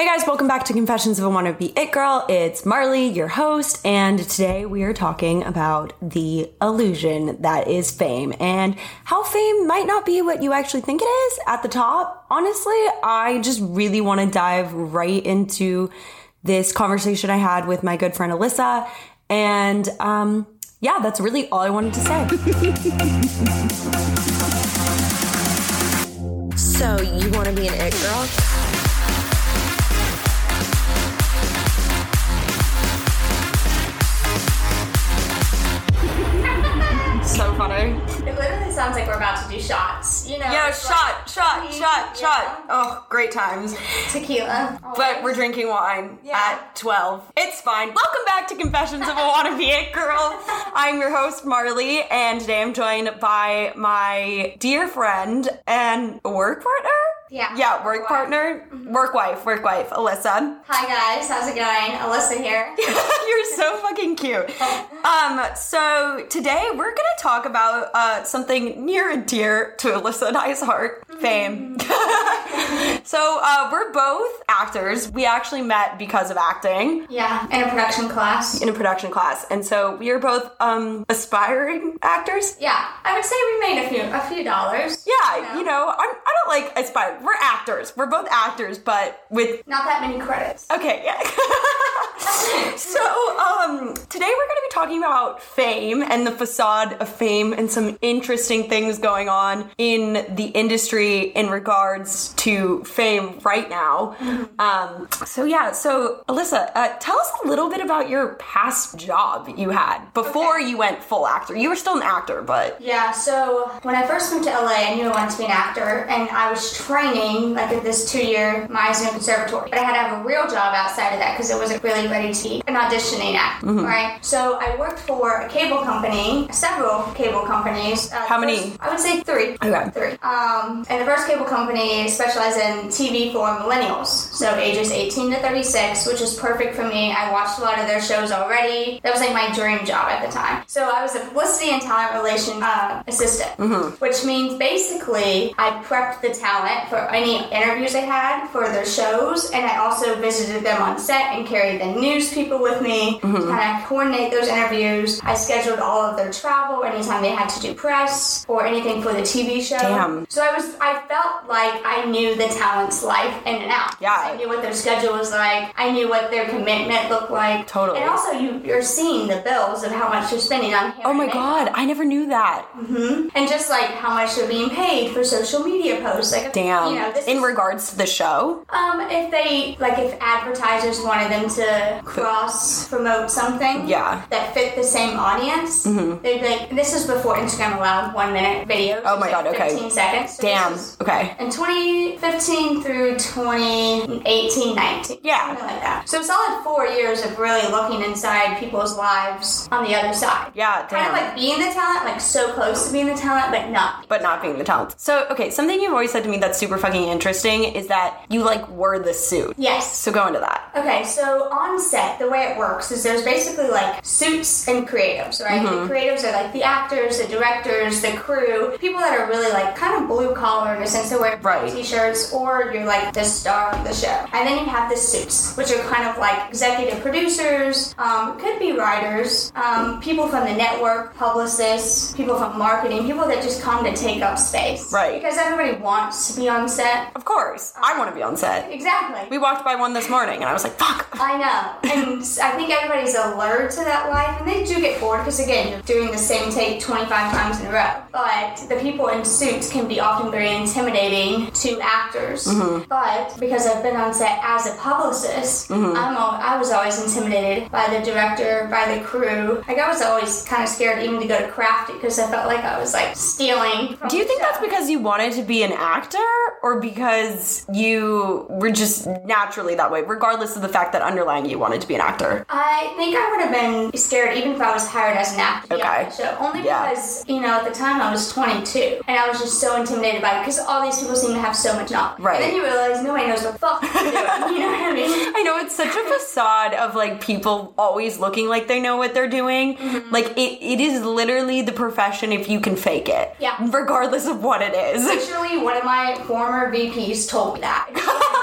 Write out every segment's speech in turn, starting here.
Hey guys, welcome back to Confessions of a Wannabe It Girl. It's Marley, your host, and today we are talking about the illusion that is fame and how fame might not be what you actually think it is at the top. Honestly, I just really want to dive right into this conversation I had with my good friend Alyssa, and um, yeah, that's really all I wanted to say. So, you want to be an it girl? Sounds like we're about to do shots. You know? Yeah, shot, like shot, shot, shot. Oh, great times. Tequila. But we're drinking wine Yeah. at 12. It's fine. Welcome back to Confessions of a Wannabe It Girl. I'm your host, Marley, and today I'm joined by my dear friend and work partner? Yeah. Yeah, work Work wife. partner, work wife, work wife, Alyssa. Hi guys, how's it going? Alyssa here. You're so fucking cute. Um, so today we're gonna talk about uh, something near and dear to Alyssa and I's heart, fame. so uh, we're both actors. We actually met because of acting Yeah, in a production class. in a production class, and so we are both um, aspiring actors. Yeah, I would say we made a few a few dollars. Yeah, you know, I'm, I don't like aspire. We're actors. We're both actors, but with Not that many credits. Okay, yeah. so, um, today we're going to be talking about fame and the facade of fame and some interesting things going on in the industry in regards to fame right now. Um, so, yeah, so Alyssa, uh, tell us a little bit about your past job you had before Okay. you went full actor. You were still an actor, but Yeah, so when I first moved to LA, I knew I wanted to be an actor, and I was training like at this two-year Meisner Conservatory. But I had to have a real job outside of that because I wasn't really ready to be an auditioning actor, Mm-hmm. right? So I worked for a cable company, several cable companies. Uh, How many? I would say three. Okay. Three. Um, and the first cable company specialized in TV for millennials, so ages 18 to 36, which is perfect for me. I watched a lot of their shows already. That was like my dream job at the time. So I was a publicity and talent relation uh, assistant, which means basically I prepped the talent for any interviews they had for their shows, and I also visited them on set and carried the news people with me to kind of coordinate those interviews. I scheduled all of their travel anytime they had to do press or anything for the TV show. Damn. So I was, I felt like I knew the talent's life in and out. Yeah. I knew what their schedule was like. I knew what their commitment looked like. Totally. And also, you, you're seeing the bills of how much you're spending on hair oh my god, I never knew that. Mhm. And just like how much they're being paid for social media posts. Like, Damn. You know, this in is- regards to the show, um, if they like, if advertisers wanted them to cross promote something, Yeah. that fit the same audience, they'd be like, this is before Instagram allowed one minute videos. Oh my God, like okay. 15 seconds. So damn. This Okay. in 2015 through 2018, 19. Yeah. Something like that. So solid four years of really looking inside people's lives on the other side. Yeah, Kind of like being the talent, like so close to being the talent, but not. but not being the talent. So, okay, something you've always said to me that's super fucking interesting is that you like wore the suit. Yes. So go into that. Okay, so on set, the way it works is there's basically like suits and creatives, right? Mm-hmm. The creatives are like the actors, the directors, the crew, people that are really like kind of blue collar in a sense. They wear Right. t-shirts, or you're like the star of the show. And then you have the suits, which are kind of like executive producers, um, could be writers, um, people from the network, publicists, people from marketing, people that just come to take up space. Right. Because everybody wants to be on set. Of course, I want to be on set. Exactly. We walked by one this morning and I was like, fuck. I know. And I think everybody's alert to that life, and they do get bored because, again, you're doing the same take 25 times in a row. But the people in suits can be often very intimidating to actors. Mm-hmm. But because I've been on set as a publicist, mm-hmm. I'm al- I was always intimidated by the director, by the crew. Like, I was always kind of scared even to go to craft it because I felt like I was like stealing. From Do you think show. that's because you wanted to be an actor or because you were just naturally that way, regardless of the fact that underlying you wanted to be an actor? I think I would have been scared even if I was hired as an actor to Okay. show. Only Yeah. because, you know, at the time I was 22 and I was just so intimidated by because all these people seem to have so much knowledge. Right. And then you realize nobody knows what the fuck they're doing. You know what I mean? I know it's such a facade of like people always looking like they know what they're doing. Mm-hmm. Like it, it is literally the profession if you can fake it. Yeah. Regardless of what it is. Actually, one of my former VPs told me that.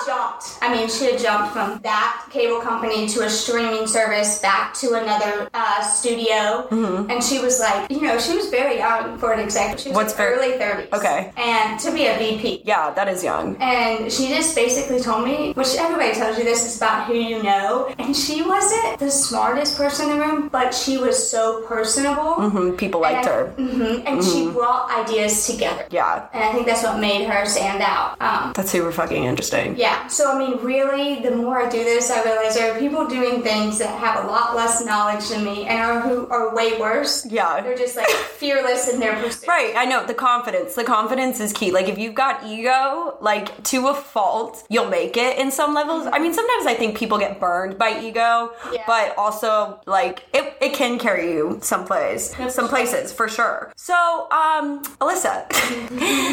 jumped. I mean, she had jumped from that cable company to a streaming service back to another uh, studio, and she was like, you know, she was very young for an executive. She was Mm-hmm. What's like very- early thirties. Okay. and to be a VP. Yeah, that is young. And she just basically told me, which everybody tells you this is about who you know. And she wasn't the smartest person in the room, but she was so personable. Mm-hmm. People liked her. Mm-hmm. And she brought ideas together. Yeah, And I think that's what made her stand out. Um, that's super fucking interesting. yeah. So, I mean, really, the more I do this, I realize there are people doing things that have a lot less knowledge than me and are who are way worse. Yeah. They're just like fearless in their pursuit. Right, I know the confidence. The confidence is key. Like if you've got ego, like to a fault, you'll make it in some levels. I mean, sometimes I think people get burned by ego, Yeah. but also like it, it can carry you someplace, some places for sure. So, um, Alyssa,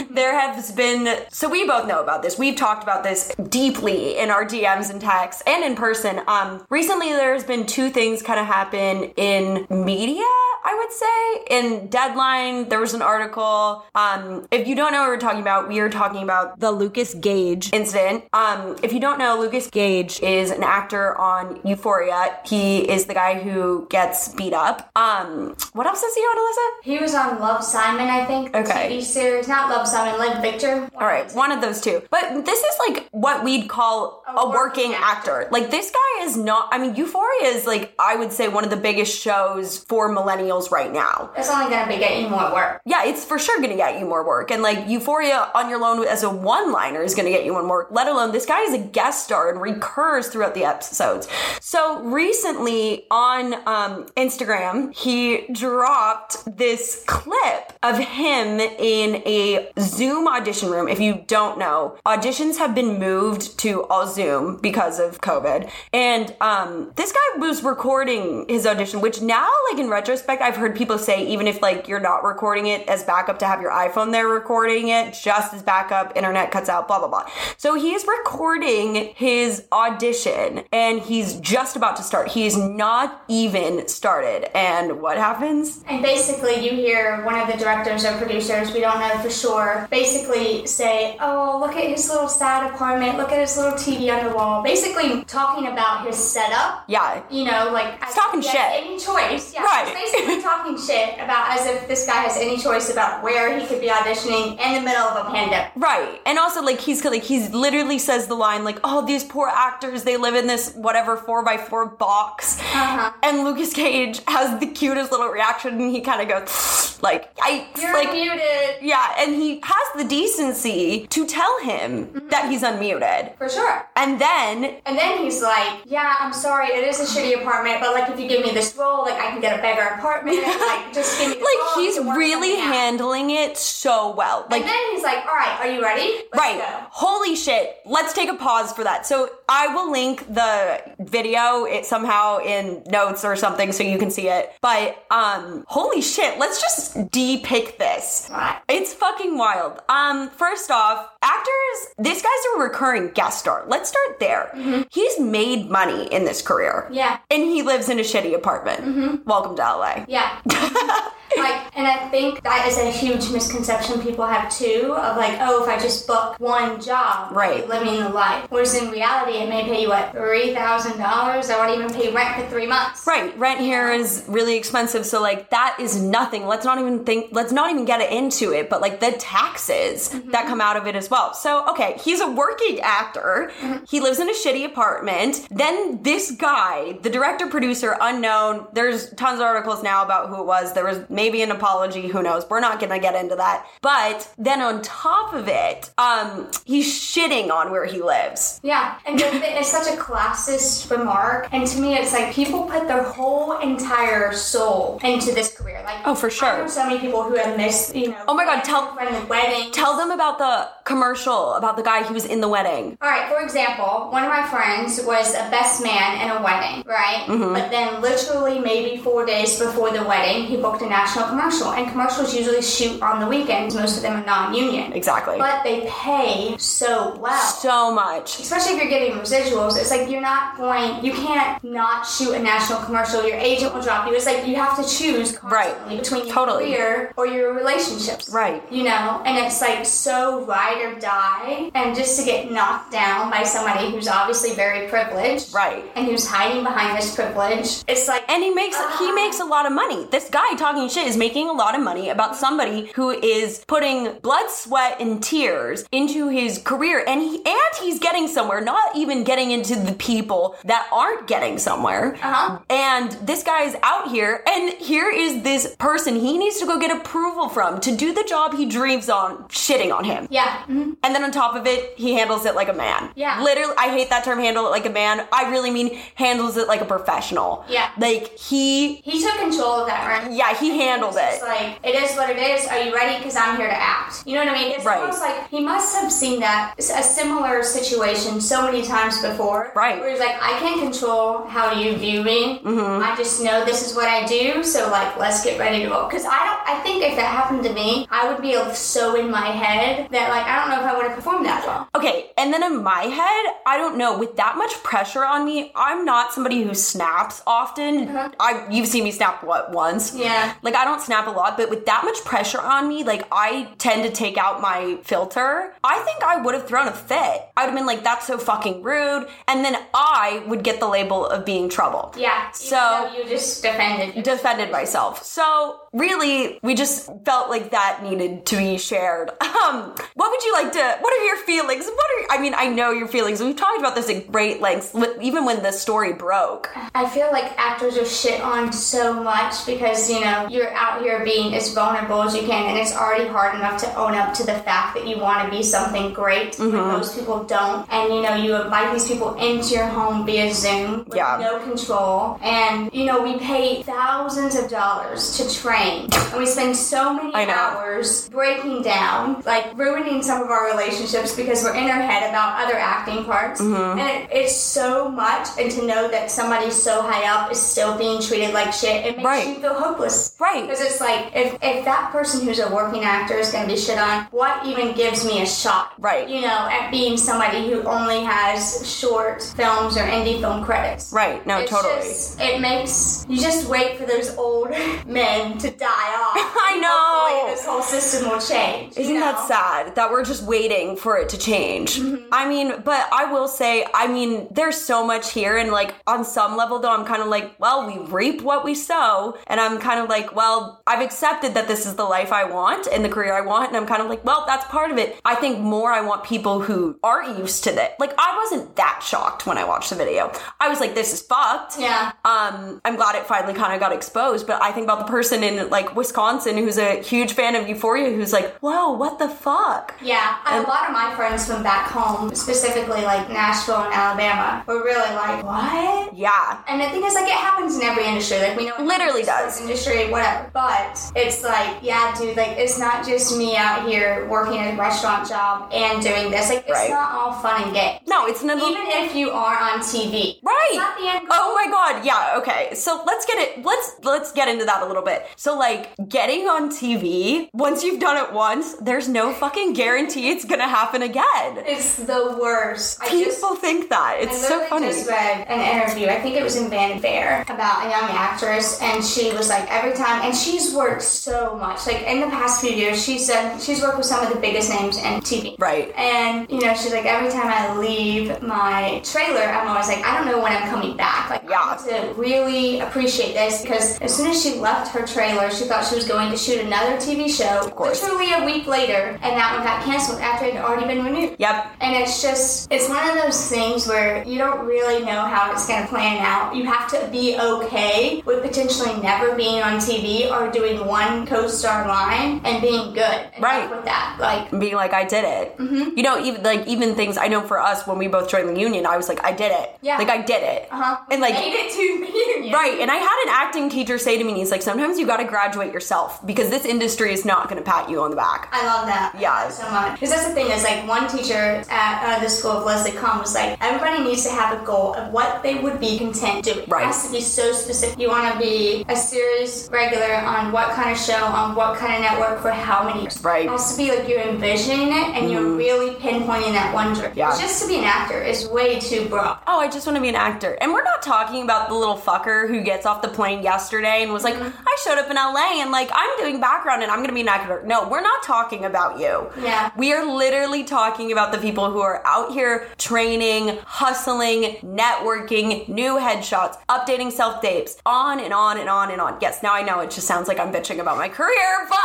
there has been so we both know about this. We've talked about this deeply in our DMs and texts and in person. Um, recently there's been two things kind of happen in media. I would say in Deadline, there was an article. Um, if you don't know what we're talking about, we are talking about the Lucas Gage incident. Um, if you don't know, Lucas Gage is an actor on Euphoria. He is the guy who gets beat up. Um, what else is he on, Alyssa? He was on Love Simon, I think. the Okay. TV series. Not Love Simon, Love Victor. All right, one of those two. But this is like what we'd call a, working, working actor. Like this guy is not. I mean, Euphoria is like I would say one of the biggest shows for millennials right now. It's only going to be getting more work. Yeah, it's for sure gonna get you more work. And like Euphoria on your loan as a one liner is gonna get you one more let alone this guy is a guest star and recurs throughout the episodes. So recently on um, Instagram, he dropped this clip of him in a Zoom audition room. If you don't know, auditions have been moved to all Zoom because of COVID. And um, this guy was recording his audition, which now, like in retrospect, I've heard people say even if like you're not recording it as backup to have your iPhone there recording it just as backup, internet cuts out, blah blah blah. So he's recording his audition and he's just about to start. He's not even started. And what happens? And basically, you hear one of the directors or producers, we don't know for sure, basically say, Oh, look at his little sad apartment, look at his little TV on the wall. Basically, talking about his setup. Yeah. You know, like as talking he shit. Any choice? Yeah, Right. basically talking shit about as if this guy has any choice about where he could be auditioning in the middle of a pandemic. Right. And also like he's like he's literally says the line like, "Oh, these poor actors, they live in this whatever 4 by 4 box." Uh-huh. And Lucas Gage has the cutest little reaction and he kind of goes like, "I You're like muted yeah, and he has the decency to tell him Mm-hmm. that he's unmuted. for sure. And then And then he's like, "Yeah, I'm sorry, it is a shitty apartment, but like if you give me this role, like I can get a bigger apartment. Like just give me like he's we can work really handling it so well. Like and then he's like, "All right, are you ready? Let's Right. go." Holy shit. Let's take a pause for that. So I will link the video it somehow in notes or something so you can see it. But um holy shit, let's just de-pick this. It's fucking wild. Um first off, actors, this guy's a recurring guest star. Let's start there. He's made money in this career. Yeah. And he lives in a shitty apartment. Welcome to LA. Yeah. like, and I think that is a huge misconception people have too of like, oh, if I just book one job, Right. living the life. Whereas in reality, it may pay you what three thousand dollars. I won't even pay rent for three months. Right, rent here is really expensive, so like that is nothing. Let's not even think. Let's not even get into it. But like the taxes that come out of it as well. So okay, he's a working actor. He lives in a shitty apartment. Then this guy, the director, producer, unknown. There's tons of articles now about who it was. There was maybe an apology. Who knows? We're not gonna get into that. But then on top of it, um, he's shitting on where he lives. Yeah, and it's such a classist remark. And to me, it's like people put their whole entire soul into this career. Like, Oh, for sure. I know so many people who have missed, you know. Oh my God, tell- friend weddings. Tell them about the commercial about the guy who was in the wedding. All right, for example, one of my friends was a best man in a wedding, right? Mm-hmm. But then, literally, maybe four days before the wedding, he booked a national national commercial. And commercials usually shoot on the weekends. Most of them are non-union. Exactly. But they pay so well. so much. Especially if you're getting residuals, it's like you're not going, you can't not shoot a national commercial. Your agent will drop you. It's like you have to choose Right. between your Totally. career or your relationships. Right. You know, and it's like so ride or die, and just to get knocked down by somebody who's obviously very privileged, Right. and who's hiding behind this privilege, it's like, And he makes he ah. makes a lot of money. This guy talking shit is making a lot of money about somebody who is putting blood, sweat, and tears into his career, and he and he's getting somewhere. Not even getting into the people that aren't getting somewhere. Uh-huh. And this guy is out here, and here is this person he needs to go get approval from to do the job he dreams on, shitting on him. yeah, mhm. And then on top of it, he handles it like a man. Yeah. Literally, I hate that term, handle it like a man. I really mean handles it like a professional. Yeah. Like, he, he took control of that, right? yeah, he handled It's it. like it is what it is. Are you ready? Because I'm here to act. You know what I mean? It's Right. almost like he must have seen that a similar situation so many times before. Right. Where he's like, I can't control how you view me. Mm-hmm. I just know this is what I do. So like, let's get ready to roll. Because I don't. I think if that happened to me, I would be so in my head that like I don't know if I would have performed that well. Okay, and then in my head, I don't know, with that much pressure on me, I'm not somebody who snaps often. I you've seen me snap what once? Uh-huh. Yeah. Like I don't snap a lot, but with that much pressure on me, like I tend to take out my filter. I think I would have thrown a fit. I would have been like, that's so fucking rude. And then I would get the label of being trouble. Yeah. So you just defended. yourself. defended myself. So really, we just felt like that needed to be shared. Um, what would you like to? What are your feelings? What are? I mean, I know your feelings. We've talked about this at great lengths, even when the story broke. I feel like actors are shit on so much because, you know, you're out here being as vulnerable as you can, and it's already hard enough to own up to the fact that you want to be something great when most people don't. And, you know, you invite these people into your home via Zoom with Yeah. no control. And, you know, we pay thousands of dollars to train, and we spend so many hours breaking down, like ruining some of our relationships because we're in our head about other acting parts. Mm-hmm. And it, it's so much, and to know that somebody so high up is still being treated like shit, it makes Right. you feel hopeless. Right. Because it's like, if, if that person who's a working actor is going to be shit on, what even gives me a shot? Right. You know, at being somebody who only has short films or indie film credits. Right. No, It's totally. just- it makes you just wait for those old men to die off. I know. Hopefully this whole system will change. Isn't you that sad that we're just waiting for it to change? Mm-hmm. I mean, but I will say, I mean, there's so much here, and like on some level, though, I'm kind of like, well, we reap what we sow, and I'm kind of like, well, I've accepted that this is the life I want and the career I want, and I'm kind of like, well, that's part of it. I think more I want people who aren't used to that. Like, I wasn't that shocked when I watched the video. I was like, this is fucked. Yeah. Um, I'm glad it finally kind of got exposed, but I think about the person in like Wisconsin who's a huge fan of Euphoria who's like, whoa, what the fuck? Yeah, a lot of my friends from back home, specifically like Nashville and Alabama, were really like, "What?" Yeah. And the thing is, like, it happens in every industry. Like, we know it Literally does. industry, whatever. But it's like, yeah, dude, like, it's not just me out here working a restaurant job and doing this. Like, it's Right. not all fun and games. No, it's an Even if you are on TV, Right. It's not the end goal. Oh my god. Yeah, okay. So let's get it let's let's get into that a little bit. So like getting on TV, once you've done it once, there's no fucking guarantee it's going to happen again. It's the worst. I People just- think that. It's I so funny. just read an interview. I think it was in Vanity Fair about a young actress, and she was like, every time, and she's worked so much. Like in the past few years, she said she's worked with some of the biggest names in TV. Right. And you know, she's like, every time I leave my trailer, I'm always like, I don't know when I'm coming back. Like, Yeah. I have to really appreciate this because as soon as she left her trailer, she thought she was going to shoot another TV show. Of course. Literally a week later, and that one got canceled after it had already been renewed. Yep. And it's just, it's one of those things where you don't really know how it's going to plan out. You have to be okay with potentially never being on TV or doing one co star line and being good. Right. With that. Like, being like, I did it. Mm-hmm. You know, even like even things I know for us when we both joined the union, I was like, I did it. Yeah. Like I did it. uh huh. And like made it to union. Right, and I had an acting teacher say to me, he's like, sometimes you gotta graduate yourself because this industry is not gonna pat you on the back. I love that. Yeah. Love that so much. Because that's the thing is like one teacher at uh, the school of Leslie Kahn was like, everybody needs to have a goal of what they would be content doing. Right. It has to be so specific. You want to be a series regular on what kind of show, on what kind of network, for how many years. Right. It has to be like you're envisioning it and you're really pinpointing that one dream. Yeah. Just to be an actor is way too broad. Oh, I just want to be an actor. And we're not talking about the little fucker who gets off the plane yesterday and was like, mm-hmm. I showed up in LA and like I'm doing background and I'm going to be an actor. No, we're not talking about you. Yeah. We are literally talking about the people who are out here training, hustling, networking, new headshots, updating self tapes, on and on and on and on. Yes, now I know it just sounds like I'm bitching about my career, but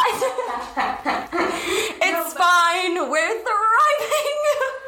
it's fine. We're thriving.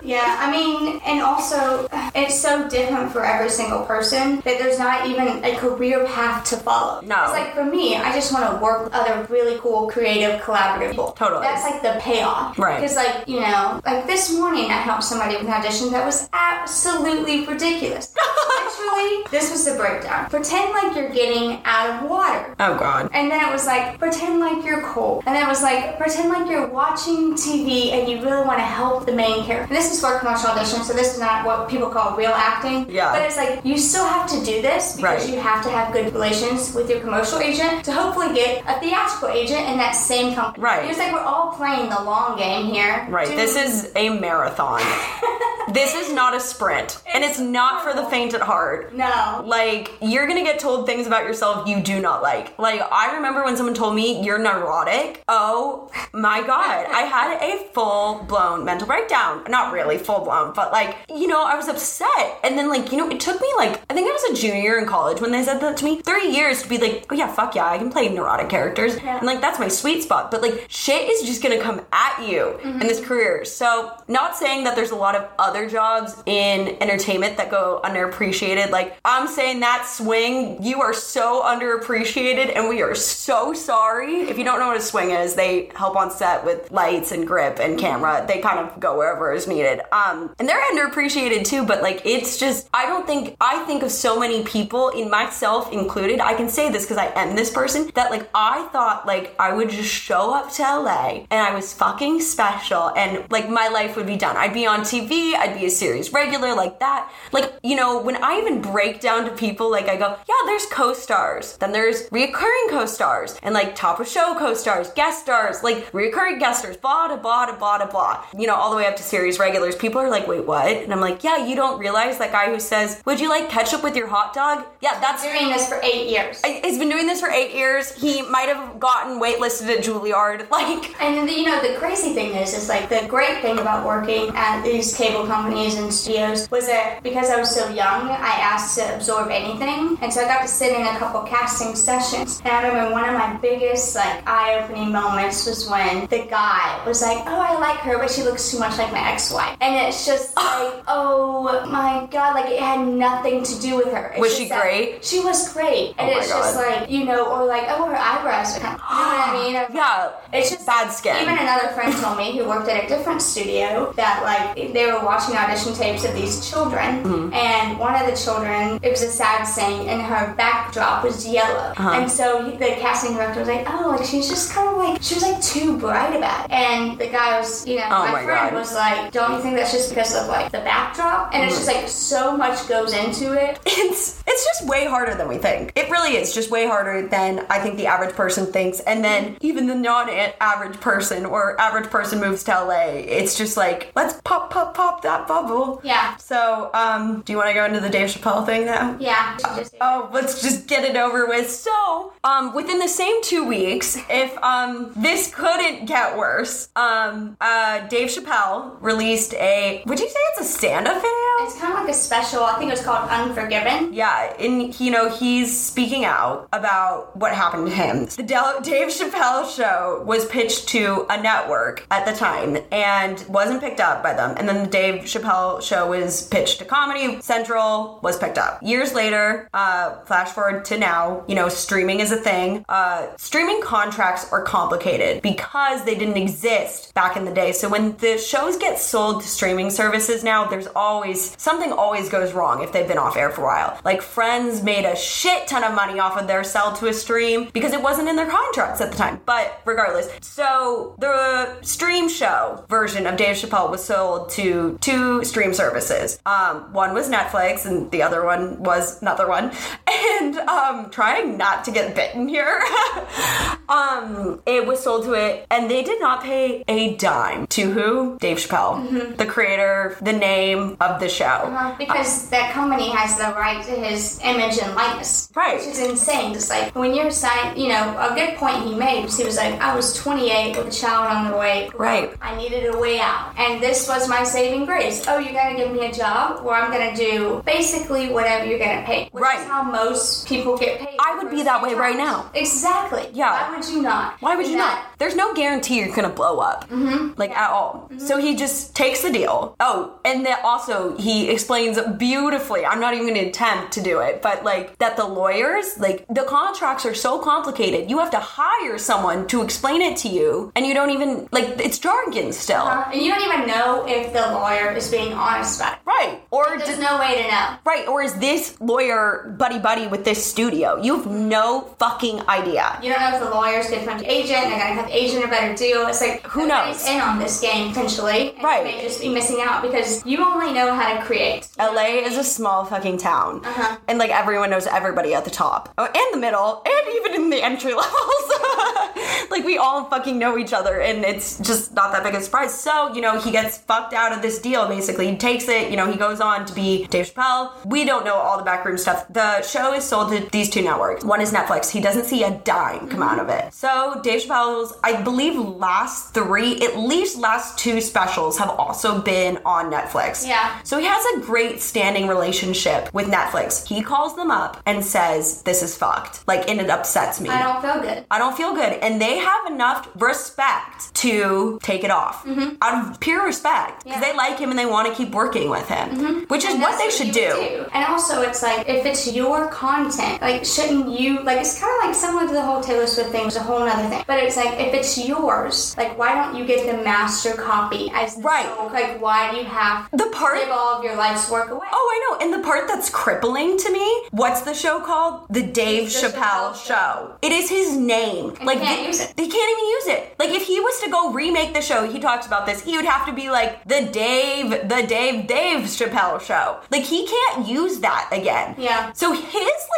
Yeah, I mean, and also, it's so different for every single person that there's not even a career path to follow. No. It's like for me, I just want to work with other really cool, creative, collaborative people. Totally. That's like the payoff. Right. Because, like, you know, like this morning I helped somebody with an audition that was absolutely ridiculous. Literally, this was the breakdown. Pretend like you're getting out of water. Oh, God. And then it was like, pretend like you're cold. And then it was like, pretend like you're watching TV and you really want to help the main character. And this is for commercial audition, so this is not what people call real acting. Yeah. But it's like, you still have to do this because Right. you have to have good relations with your commercial agent to hopefully get a theatrical agent in that same company. Right. It's like we're all playing the long game here. Right, Dude, this is a marathon. this is not a sprint. And it's not for the faint at heart. No. Like, you're gonna get told things about yourself you do not like. Like, I remember when someone told me you're neurotic. Oh my god. I had a full blown mental breakdown. Not really full blown, but like, you know, I was upset. And then, like, you know, it took me like, I think I was a junior in college when they said that to me. Three years to be like, oh yeah, fuck yeah, I can play neurotic characters. And like, that's my sweet spot. But like, shit is just gonna come at you in mm-hmm. this career. So, not saying that there's a lot of other jobs in entertainment that go underappreciated. Like, I'm saying that swing, you are so underappreciated, and we are so sorry. If you don't know what a swing is, they help on set with lights and grip and camera. They kind of go wherever is needed. Um, and they're underappreciated too, but like, it's just, I don't think, I think of so many people, in myself included, I can say this because I am this person, that like, I thought like I would just show up to LA and I was fucking special and like my life would be done. I'd be on TV, I'd be a series regular like that. Like, you know, when I even break down to people, like I go, yeah, there's co-stars, then there's reoccurring co-stars, and like top of show co-stars, guest stars, like reoccurring guest stars, blah da blah blah blah blah blah. You know, all the way up to series regulars. People are like, wait, what? And I'm like, yeah, you don't realize that guy who says, would you like ketchup with your hot dog? Yeah, that's Doing this for eight years. He's been doing this for eight years. He might have gotten waitlisted at Juilliard. Like, And you know the crazy thing is, is like the great thing about working at these cable companies and studios was that because I was so young, I asked to absorb anything, and so I got to sit in a couple casting sessions. And I remember one of my biggest like eye-opening moments was when the guy was like, "Oh, I like her, but she looks too much like my ex-wife," and it's just like, "Oh my god!" Like it had nothing to do with her. It's Was she that- great? She was great, and Oh my it's just like you know, or like, "Oh, her eyebrows." Are kind of, you know what I mean? yeah, It's just bad skin. Even another friend told me who worked at a different studio that like they were watching audition tapes of these children, Mm-hmm. and one of the children it was a sad scene, and her backdrop was yellow, Uh-huh. and so he, the casting director was like, "Oh, like she's just kind of like she was like too bright about it," and the guy was, you know, Oh my, my friend God. was like, "Don't you think that's just because of like the backdrop?" And it's just like so much goes into it. it's it's just way harder than we think. It really is just way harder than I think the average person thinks. And then even the non-average person or average person moves to LA, it's just like let's pop pop pop that bubble. Yeah. So, um, do you want to go into the Dave Chappelle thing now? Yeah, Oh, let's just get it over with. So, um, within the same two weeks, if um this couldn't get worse, um, uh, Dave Chappelle released a. Would you say it's a stand-up video? it's kind of like a special. I think it was called Unforgiven. Yeah, and you know he's speaking out about what happened to him. The Del- Dave Chappelle show was pitched to a network at the time and wasn't picked up by them. And then the Dave Chappelle show was pitched to Comedy Central, was picked up. Years later, uh, flash forward to now, you know, streaming is a thing. Uh, streaming contracts are complicated because they didn't exist back in the day. So when the shows get sold to streaming services now, there's always something always goes wrong if they've been off air for a while. Like Friends made a shit ton of money off of their sell to a stream because it wasn't in their contracts at the time. But regardless, so the stream show version of Dave Chappelle was sold to two stream services. Um, one was Netflix and the other one was another one. and um, trying not to get bitten here. um, it was sold to it, and they did not pay a dime to who? Dave Chappelle, the creator, the name of the show. Uh, because that company has the right to his image and likeness. Right. Which is insane. Just like when you're signed, you know, a good point he made was he was like, I was 28 with a child on the way. Right. I needed a way out. And this was my saving grace. Oh, you're going to give me a job where I'm going to do basically whatever you're pay. Which Right. is how most people get paid. I would be that way right now. Exactly. Yeah. Why would you not? Why would you that- not? There's no guarantee you're gonna blow up, mm-hmm. like at all. So he just takes the deal. Oh, and then also he explains beautifully. I'm not even gonna attempt to do it, but like that the lawyers, like the contracts are so complicated. You have to hire someone to explain it to you, and you don't even like it's jargon still, Uh, and you don't even know if the lawyer is being honest about it. right? Or There's does- no way to know. Right, or is this lawyer buddy buddy with this studio? You have no fucking idea. You don't know if the lawyer's good friend agent, they're gonna have the agent a better deal. It's like Who knows? in on this game potentially. Right. You may just be missing out because you only know how to create. LA is a small fucking town. Uh-huh. And like everyone knows everybody at the top. Oh, and the middle, and even in the entry levels. like we all fucking know each other and it's just not that big a surprise. So, you know, he gets fucked out of this deal basically. He takes it, you know, he goes on to be Dave Chappelle. We don't know all the backroom stuff. The show is sold to these two networks. One is Netflix. He doesn't see a dime come out of it. So Dave Chappelle's, I believe, last three, at least last two specials have also been on Netflix. Yeah. So he has a great standing relationship with Netflix. He calls them up and says, This is fucked. Like, and it upsets me. I don't feel good. I don't feel good. And they have enough respect to take it off out of pure respect because Mm-hmm. Yeah. they like him and they want to keep working with him, which is what they should do. And also, it's like if it's your content, like shouldn't you? Like it's kind of like similar to the whole Taylor Swift thing. It's a whole other thing. But it's like if it's yours, like why don't you get the master copy as the Right. Like why do you have The part- give all of your life's work away? Oh, I know. And the part that's crippling to me, what's the show called? The Dave The Chappelle, Chappelle show. Show. It is his name. And like can't they, use it. they can't even use it. Like if he was to go remake the show, he talks about this. He would have to be like the Dave, the Dave, Dave Chappelle show. Like he can't use that again. Yeah. So his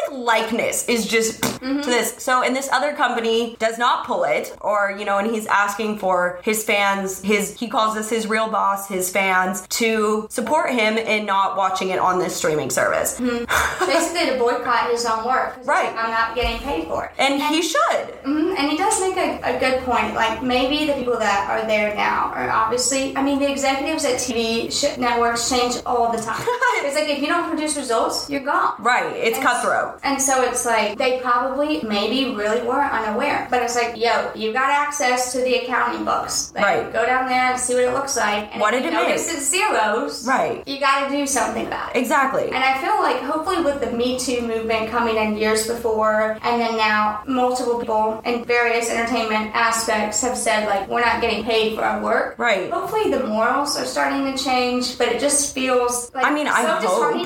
like likeness is just Mm-hmm. to this. So and this other company does not pull it, or you know, and he's asking for his fans, his he calls this his real boss, his fans to support him in not watching it on this streaming service. Basically, to boycott his own work. Right. like, I'm not getting paid for it. And he should. Mhm, And he does make a, a good point. Like maybe the people that are there now are obviously. I mean, the executives at TV sh- networks change all the time. it's like if you don't produce results, you're gone. Right. It's And- cutthroat. And so it's like they probably maybe really were unaware. But it's like, yo, you got access to the accounting books. Like, Right. Go down there and see what it looks like. And What if did it notice make? it's zeros. Right. You got to do something about it. Exactly. And I feel like hopefully with the Me Too movement coming in years before, and then now multiple people in various entertainment aspects have said like we're not getting paid for our work. Right. Hopefully the morals are starting to change, but it just feels like I mean, so I hope.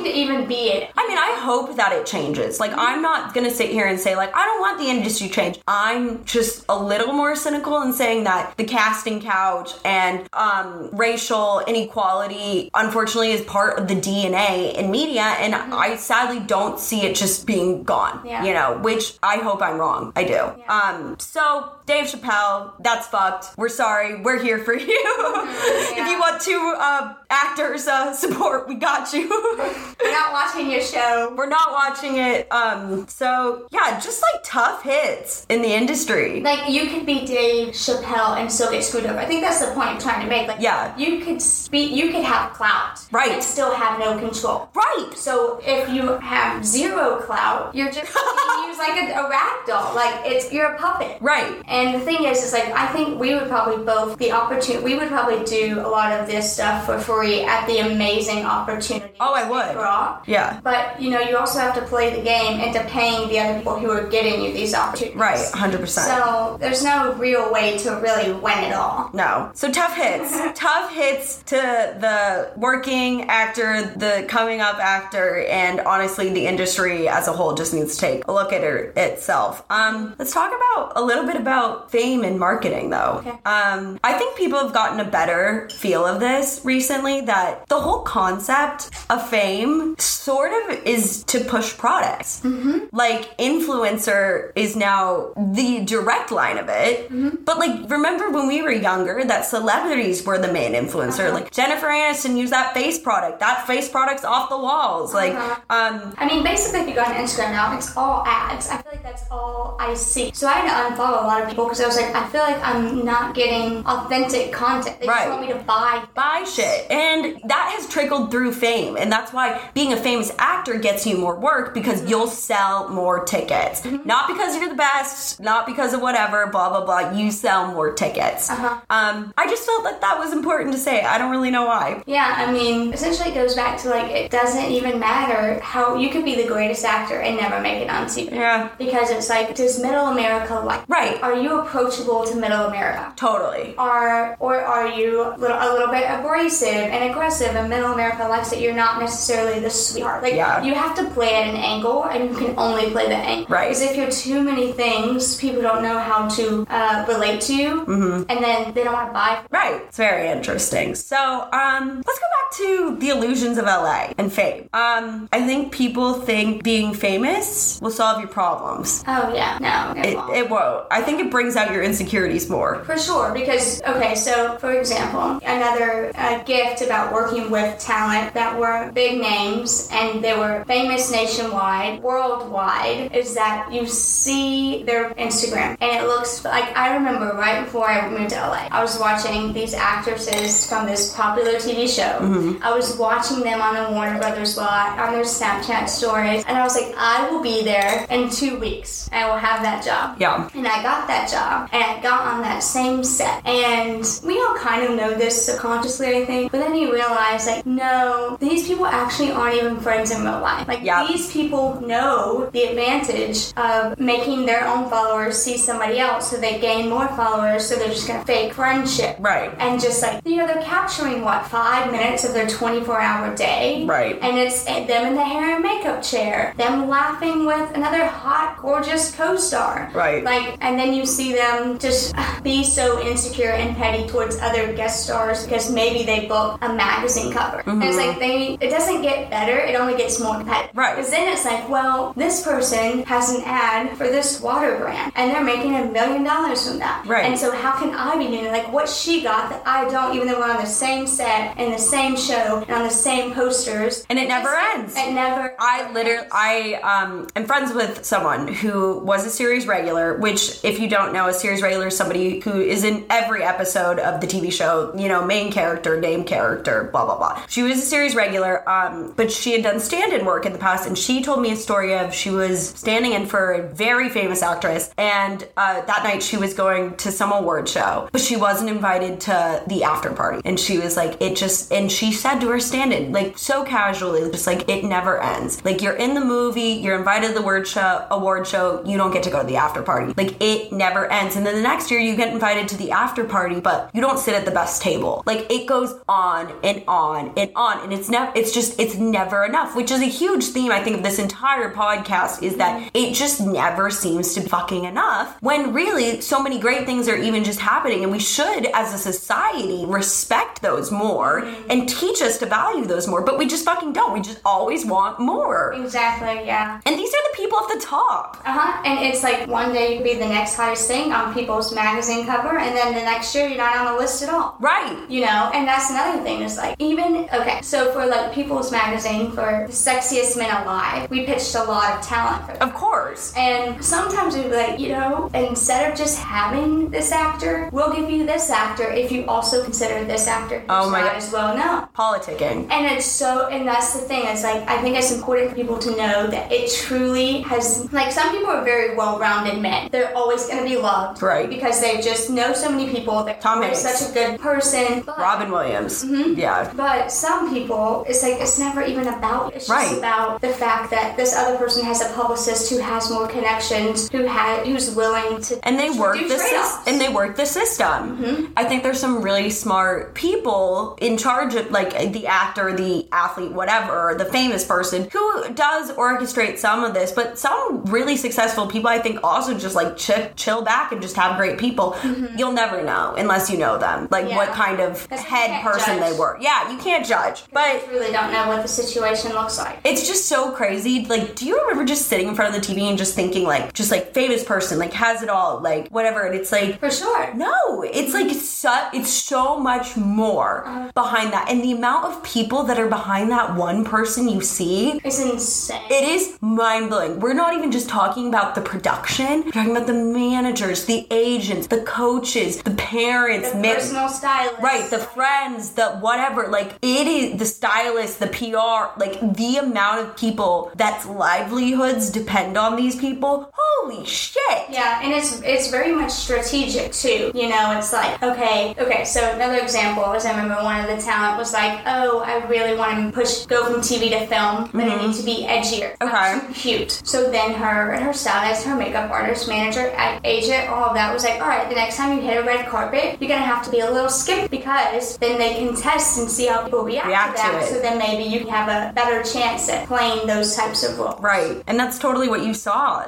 To even be it. I mean, I hope that it changes. Like, I'm not gonna sit here and say, like, I don't want the industry to change. I'm just a little more cynical in saying that the casting couch and um, racial inequality, unfortunately, is part of the DNA in media, and I sadly don't see it just being gone. Yeah. You know, which I hope I'm wrong. I do. Um, so Dave Chappelle, that's fucked. We're sorry. We're here for you. if you want to uh, actors uh, support, we got you. We're not watching your show. We're not watching it. Um, so yeah, just like tough hits in the industry. Like you could be Dave Chappelle and still get screwed over. I think that's the point I'm trying to make. Like Yeah. you could speak, you could have clout, Right. and still have no control. Right. So if you have zero clout, you're just being used like a, a rag doll. Like it's you're a puppet. Right. And the thing is, is like I think we would probably both the opportunity. We would probably do a lot of this stuff for free at the amazing opportunity. Oh, I would. Brought. Yeah. But you know, you also have to play the game into paying the other people who are getting you these opportunities. Right. 100%. So there's no real way to really win it all. No. So tough hits. tough hits to the working actor, the coming up actor, and honestly, the industry as a whole just needs to take a look at it itself. Um, let's talk about a little bit about fame and marketing, though. Okay. Um, I think people have gotten a better feel of this recently. That the whole concept of fame sort of is to push products. Mm-hmm. Like influencer is now the direct line of it. Mm-hmm. But like, remember when we were younger that celebrities were the main influencer? Uh-huh. Like Jennifer Aniston used that face product. That face product's off the walls. Like, Uh-huh. um, I mean, basically, if you go on Instagram now, it's all ads. I feel like that's all I see. So I had to unfollow a lot of people because I was like, I feel like I'm not getting authentic content. They Right. just want me to buy. buy shit. And that has trickled through fame. And that's why being a famous actor gets you more work because Mm-hmm. you'll sell more tickets. Not because you're the best, not because of whatever, blah, blah, blah. You sell more tickets. Uh-huh. Um, I just felt that that was important to say. I don't really know why. Yeah, I mean, essentially, it goes back to like it doesn't even matter how you could be the greatest actor and never make it on TV. Yeah. Because it's like, does Middle America like? Right. Are you approachable to Middle America? Totally. Are or are you little, a little bit abrasive and aggressive and middle America likes that you're not necessarily the sweetheart. Like Yeah. you have to play at an angle and you can only play the angle. Right. Because if you're too many things, people don't know how to uh, relate to you Mm-hmm. and then they don't want to buy Right. It's very interesting. So, um, let's go back to the illusions of LA and fame. Um, I think people think being famous will solve your problems. Oh yeah, no, it, It, won't. it won't. I think it brings out your insecurities more. For sure, because okay, so for example, another uh, gift about working with talent that were big names and they were famous nationwide, worldwide, is that you see their Instagram and it looks like I remember right before I moved to LA, I was watching these actresses from this popular TV show. Mm-hmm. I was watching them on the Warner Brothers lot on their Snapchat stories, and I was like, I will be there in two weeks. I will have that job. Yeah. And I got that job and I got on that same set. And we all kind of know this subconsciously, I think. But then you realize, like, no, these people actually aren't even friends in real life. Like, Yeah. these people know the advantage of making their own followers see somebody else so they gain more followers, so they're just gonna fake friendship. Right. And just like, you know, they're capturing what, five minutes of their 24 hour day? Right. And it's them in the hair and makeup chair, them laughing with another hot, gorgeous co star. Right. Like, and then you see them just be so insecure and petty towards other guest stars because maybe they booked a magazine cover. And it's like, they, it doesn't get better, it only gets more competitive. Right. Because then it's like, well, this person has an ad for this water brand and they're making a million dollars from that. Right. And so how can I be doing? Like, what she got that I don't, even though we're on the same set and the same show and on the same posters. And it never ends. It never. I literally, I um, am friends with someone who was a series regular. Which, if you don't know, a series regular is somebody who is in every episode of the TV show. You know, main character, name character, blah blah blah. She was a series regular, um, but she had done stand-in work in the past, and she told me a story of she was standing in for a very famous actress, and uh, that night she was going to some award show, but she wasn't invited to the after party, and she was like, it just, and she said to her stand-in, like so casually, just like it never ends. Like you're in the movie, you're invited to the word show, award show, you don't get to go to the after party. Like it never ends. And then the next year you get invited to the after party, but you don't sit at the best table. Like it goes on and on and on, and it's never, it's just, it's never enough. Which is a huge theme I think of this entire podcast is that it just never seems to be fucking enough. When really so many great things are even just happening, and we should, as a society, respect those more and teach us to value those more. But we just fucking don't. We just always want more. Exactly, yeah. And these are the people at the top. Uh huh. And it's like one day you could be the next highest thing on people's magazine cover, and then the next year you're not on the list at all. Right. You know, and that's another thing. Is like even okay. So for like People's Magazine for the sexiest men alive, we pitched a lot of talent for them. Of course. And sometimes we'd be like, you know, instead of just having this actor, we'll give you this actor if you also consider this actor who's Oh my not God. as well known. Politicking. And it's so, and that's the thing. It's like I think it's important for people to know that it truly has. Like some people are very well-rounded men. They're always going to be loved, Right. Because they just know so many people. That Tom Hanks. such a good person. Robin Williams. Mm-hmm. Yeah. But some people, it's like it's never even about. It's just Right. about the fact that this other person has a publicist who has more connections, who had, who's willing to and they to work the system. Mm-hmm. and they work the system i think there's some really smart people in charge of like the actor the athlete whatever the famous person who does orchestrate some of this but some really successful people i think also just like chill, chill back and just have great people you'll never know unless you know them like Mm-hmm. Yeah. what kind of That's why you head person than they were. Yeah, you can't judge. But You really don't know what the situation looks like. it's just so crazy. Like, do you remember just sitting in front of the TV and just thinking, like, just like famous person, like has it all, like whatever? And it's like, For sure. no, it's like so, it's so much more uh-huh. behind that, and the amount of people that are behind that one person you see. It's insane. It is mind blowing. We're not even just talking about the production. We're talking about the managers, the agents, the coaches, the parents, the ma- personal stylist. Right, the friends, the whatever. Like it is the stylist, the PR, like the amount of people that's livelihoods depend on these people. Holy shit. Yeah, and it's it's very much strategic too. You know, it's like okay, okay. So another example is I remember one of the talent was like, oh, I really want to push go from TV to film, but I need to be edgier, Mm-hmm. Okay. cute. So then her and her stylist, her makeup artist, manager, agent, all of that was like, all right, the next time you hit a red carpet, you're gonna have to be a little skimp because then they can test and see how people react, React to to that. it. So then maybe you can have a better chance at playing those types of roles. Right. And that's totally what you saw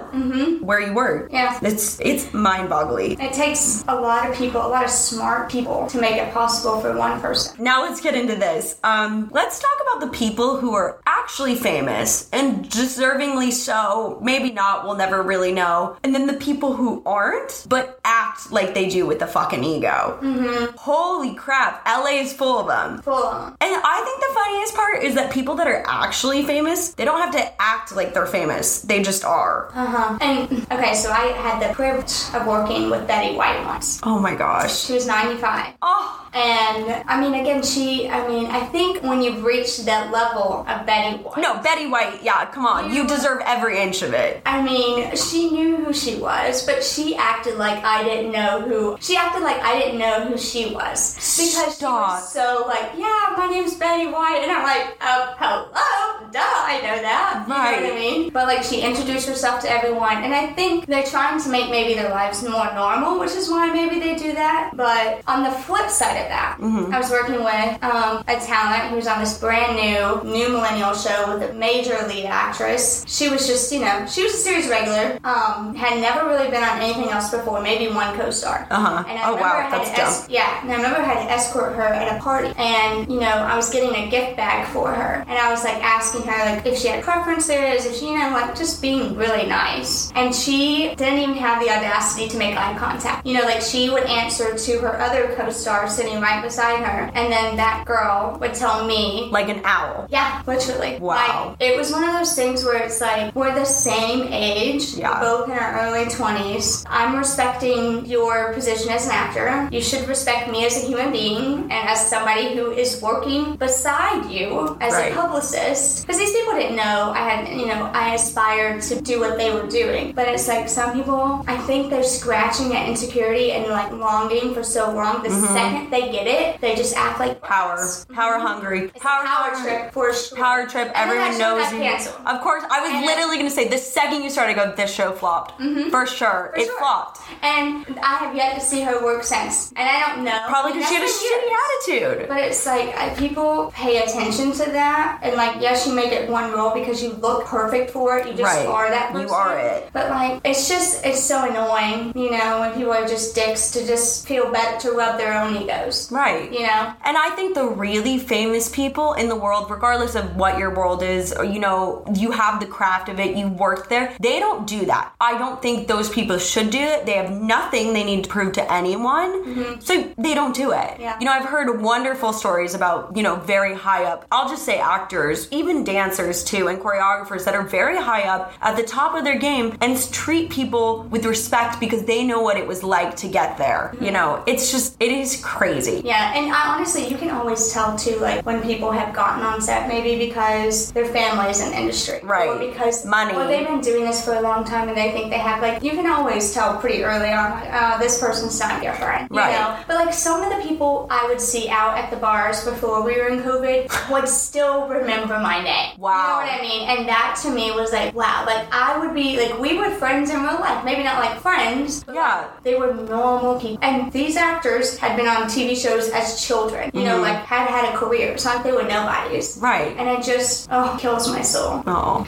where you were. Yeah. It's it's mind boggling. It takes a lot of people, a lot of smart people to make it possible for one person. Now let's get into this. Um, let's talk about the people who are actually famous and deservingly so. Maybe not, we'll never really know. And then the people who aren't, but act like they do with the fucking ego. Mm-hmm. Holy crap, LA is full of them. Full on. And I think the funniest part is that people that are actually famous, they don't have to act like they're famous. They just are. Uh huh. And okay, so I had the privilege of working with Betty White once. Oh my gosh. She was 95. Oh, And I mean, again, she, I mean, I think when you've reached that level of Betty White. no, Betty White, yeah, come on. You deserve every inch of it. I mean, she knew who she was, but she acted like I didn't know who. She acted like I didn't know who she was because she was so like, yeah, my name's Betty White, and I'm like, oh, hello, duh, I know that. Right. You know what I mean? But like, she introduced herself to everyone, and I think they're trying to make maybe their lives more normal, which is why maybe they do that. But on the flip side of that, Mm-hmm. I was working with um, a talent who's on this brand new new millennial show with a major lead actress. She was just, you know, she was a series regular. Um, had never really been on anything else before, maybe one co-star. Uh-huh. And I Oh, remember wow, I had that's to es- dumb. yeah, and I remember I had to escort her at a party, and you know, I was getting a gift bag for her, and I was like asking her like if she had preferences, if she, you know, like just being really nice, and she didn't even have the audacity to make eye contact. You know, like she would answer to her other co-star sitting right beside her, and then that girl would tell me Like an owl. yeah, literally. Wow. Like, it was one of those things where it's like, we're the same age. Yeah. Both in our early 20s. I'm respecting your position as an actor. You should respect me as a human being and as somebody who is working beside you as Right. a publicist. Because these people didn't know I had, you know, I aspired to do what they were doing. But it's like some people, I think they're scratching at insecurity and like longing for so long. The mm-hmm. second they get it, they just act like Mm-hmm. Power. Power hungry. It's a power trip for sure. Power trip. Everyone knows you. canceled. Of course, I was And literally going to say the second you started, go, this show flopped. For sure. it sure. flopped. And I have yet to see her work since. And I don't know. Probably because she had a shitty attitude. But it's like I, people pay attention to that, and like yes, you may get one role because you look perfect for it. You just Right. are that You are it. But like it's just it's so annoying, you know, when people are just dicks to just feel better to rub their own egos. Right. You know. And I think the really famous people in the world, regardless of what your world is, or you know, you have the craft of it, you worked there, they don't do that. I don't think those people should do it. They have nothing they need to prove to anyone. So they don't do it. Mm-hmm. Yeah. You know, I've heard wonderful stories about, you know, very high up, I'll just say actors, even dancers too, and choreographers that are very high up at the top of their game and treat people with respect because they know what it was like to get there. You know, it's just, it is crazy. Yeah, and I, honestly, you can always tell too, like when people have gotten on set, maybe because their family is in industry, Right. Or because Money. Well, they've been doing this for a long time and they think they have like you can always tell pretty early on, like, oh, this person's not your friend, you Right. know. But like some of the people I would see out at the bars before we were in COVID would still remember my name. Wow. You know what I mean? And that to me was like, wow, like I would be like we were friends in real life, maybe not like friends, but Yeah. they were normal people. And these actors had been on TV TV shows as children. You know, like had had a career. It's not like they were nobodies. Mm-hmm. Right. And it just oh kills my soul. Oh.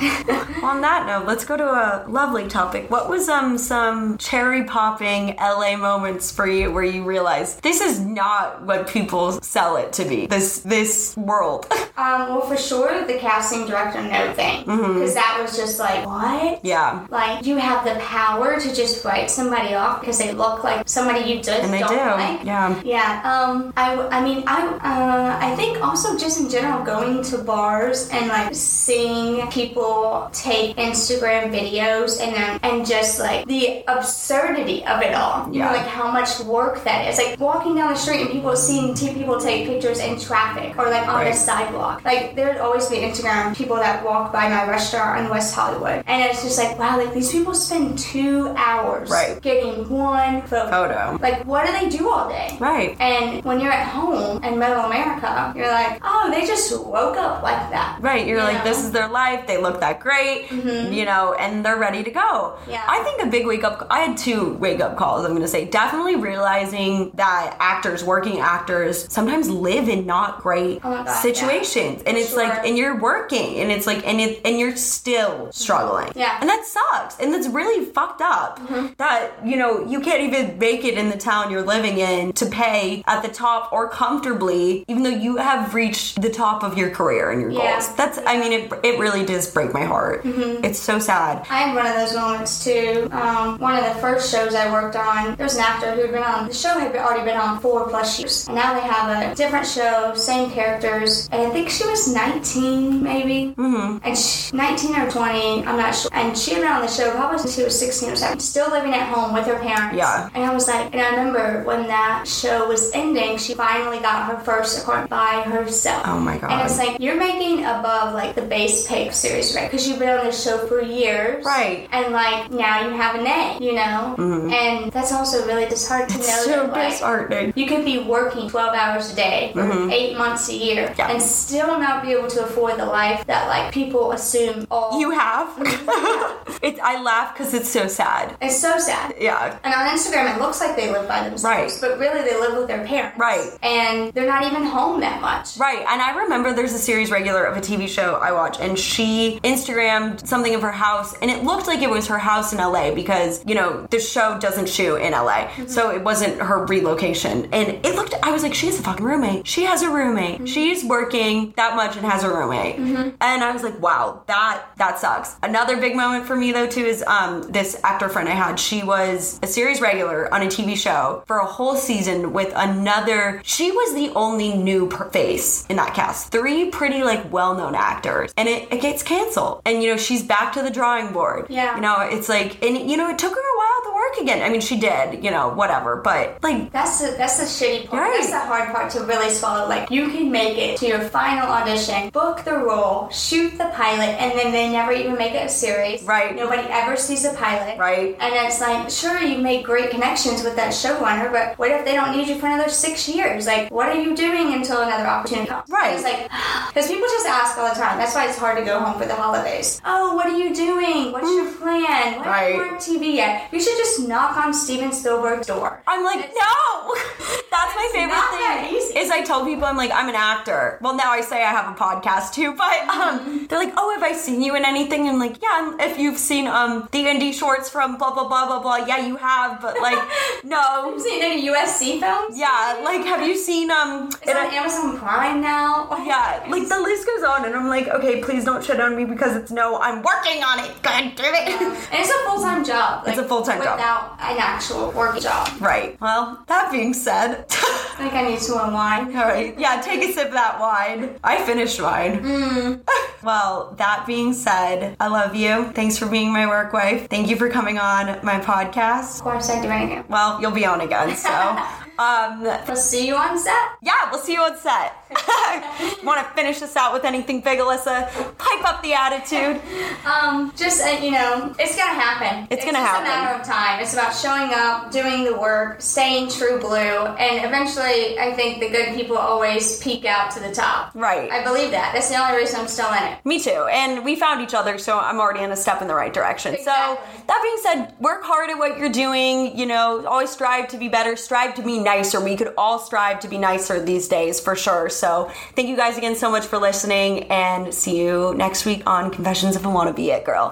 on that note, let's go to a lovely topic. What was um some cherry popping LA moments for you where you realized this is not what people sell it to be? This this world. Um, well, for sure, the casting director note thing, because that was just like what. Mm-hmm. yeah. Like you have the power to just write somebody off because they look like somebody you just And they don't do. like. Yeah. Yeah. Um. I. I mean. I. Uh. I think also just in general going to bars and like seeing people take Instagram videos and then and just like the absurdity of it all. You Yeah. know, like how much work that is. Like walking down the street and people seeing two people take pictures in traffic or like on Right. a sidewalk. Like there'd always be Instagram people that walk by my restaurant in West Hollywood, and it's just like wow, like these people spend two hours Right. getting one photo. Photo. Like what do they do all day? Right. And when you're at home in middle America, you're like, oh, they just woke up like that. Right, you're You like, know? this is their life. They look that great, you know, and they're ready to go. Mm-hmm. Yeah. I think a big wake up. I had two wake up calls. I'm going to say definitely realizing that actors, working actors, sometimes live in not great Oh God, situations, and it's like, and you're working, and it's like, and it, and you're still struggling. Yeah. and that sucks, and that's really fucked up. Mm-hmm. That you know you can't even make it in the town you're living in to pay at the top or comfortably, even though you have reached the top of your career and your Yeah. goals. That's, I mean, it, it really does break my heart. Mm-hmm. It's so sad. I had one of those moments too. Um, one of the first shows I worked on, there was an actor who had been on, the show had already been on four plus years. And now they have a different show, same characters. And I think she was 19 maybe. Mm-hmm. And she, 19 or 20, I'm not sure. And she had been on the show probably since she was 16 or 17, still living at home with her parents. Yeah. And I was like, and I remember when that show was ending, she finally got her first apartment by herself. Oh my God. And it's like, you're making above like the base pay series, right? Because you've been on this show for years. Right. And like now you have a name, you know? And that's also really disheartening Mm-hmm. so that like disheartening. you could be working 12 hours a day for eight months a year Mm-hmm. Yeah. and still not be able to afford the life that like people assume all. You have? it, I laugh because it's so sad. it's so sad. Yeah. And on Instagram, it looks like they live by themselves, Right. but really they live with their parents. Right. And they're not even home that much. Right, and I remember there's a series regular of a TV show I watch, and she Instagrammed something of her house, and it looked like it was her house in LA because you know the show doesn't shoot in LA, mm-hmm. so it wasn't her relocation. And it looked, I was like, she has a fucking roommate. She has a roommate. Mm-hmm. She's working that much and has a roommate. Mm-hmm. And I was like, wow, that that sucks. Another big moment for me though too is um this actor friend I had. She was a series regular on a TV show for a whole season with another. She was the only new per- face in that cast. Three pretty like well-known actors, and it, it gets canceled. And you know she's back to the drawing board. Yeah. You know it's like, and you know it took her a while to work again. I mean she did. You know whatever, but like That's the that's the shitty part. Right. That's the hard part to really swallow. Like you can make it to your final audition, book the role, shoot the pilot, and then they never even make it a series. Right. Nobody ever sees a pilot. Right. And it's like, sure, you make great connections with that showrunner, but what if they don't need you for another six years? Like, what are you doing until another opportunity comes? Right. It's like, because people just ask all the time. That's why it's hard to go home for the holidays. Oh, what are you doing? What's your plan? Why Right. aren't you on TV yet? You should just knock on Steven Spielberg's door. I'm like, It's- no. That's my favorite that thing. easy. Is I tell people I'm like I'm an actor. Well, now I say I have a podcast too, but um, they're like, oh, have I seen you in anything? I'm like, yeah. um, If you've seen um the indie shorts from blah blah blah blah blah, yeah, you have. But like, no. Have you seen any USC films? Yeah, like, have you seen um? It's on a- Amazon Prime now. yeah, like the list goes on, and I'm like, okay, please don't shit on me because it's no, I'm working on it. God damn it. And it's a full time job. It's a full-time job. Without an actual work job. right. Well, that being said. I think I need to unwind. All right. Yeah, take a sip of that wine. I finished wine. Mm. well, that being said, I love you. Thanks for being my work wife. Thank you for coming on my podcast. Of course, I do anything. Well, you'll be on again, so. Um, We'll see you on set. yeah, we'll see you on set. Want to finish this out with anything big, Alyssa? Pipe up the attitude. Um, just uh, you know, it's gonna happen. It's gonna just happen. a matter of time. It's about showing up, doing the work, staying true blue, and eventually, I think the good people always peak out to the top. Right. I believe that. That's the only reason I'm still in it. Me too. And we found each other, so I'm already in a step in the right direction. Exactly. So, that being said, work hard at what you're doing. You know, always strive to be better, strive to be nicer. We could all strive to be nicer these days for sure. So thank you guys again so much for listening and see you next week on Confessions of a Wanna Be It Girl.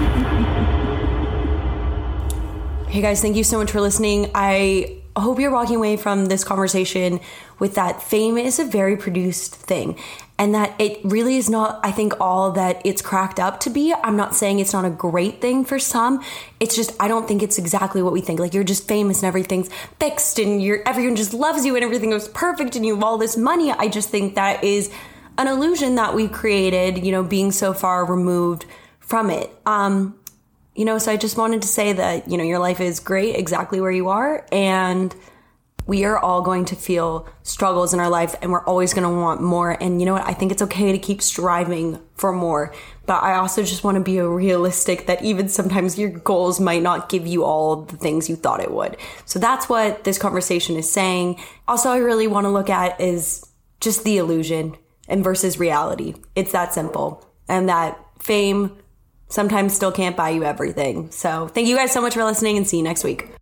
Hey guys, thank you so much for listening. I hope you're walking away from this conversation with that fame is a very produced thing and that it really is not, I think, all that it's cracked up to be. I'm not saying it's not a great thing for some. It's just, I don't think it's exactly what we think. Like, you're just famous and everything's fixed and you're, everyone just loves you and everything goes perfect and you have all this money. I just think that is an illusion that we've created, you know, being so far removed from it. Um, you know, so I just wanted to say that, you know, your life is great exactly where you are. And we are all going to feel struggles in our life and we're always going to want more. And you know what? I think it's okay to keep striving for more. But I also just want to be realistic that even sometimes your goals might not give you all the things you thought it would. So that's what this conversation is saying. Also, I really want to look at is just the illusion and versus reality. It's that simple. And that fame, sometimes still can't buy you everything. So thank you guys so much for listening and see you next week.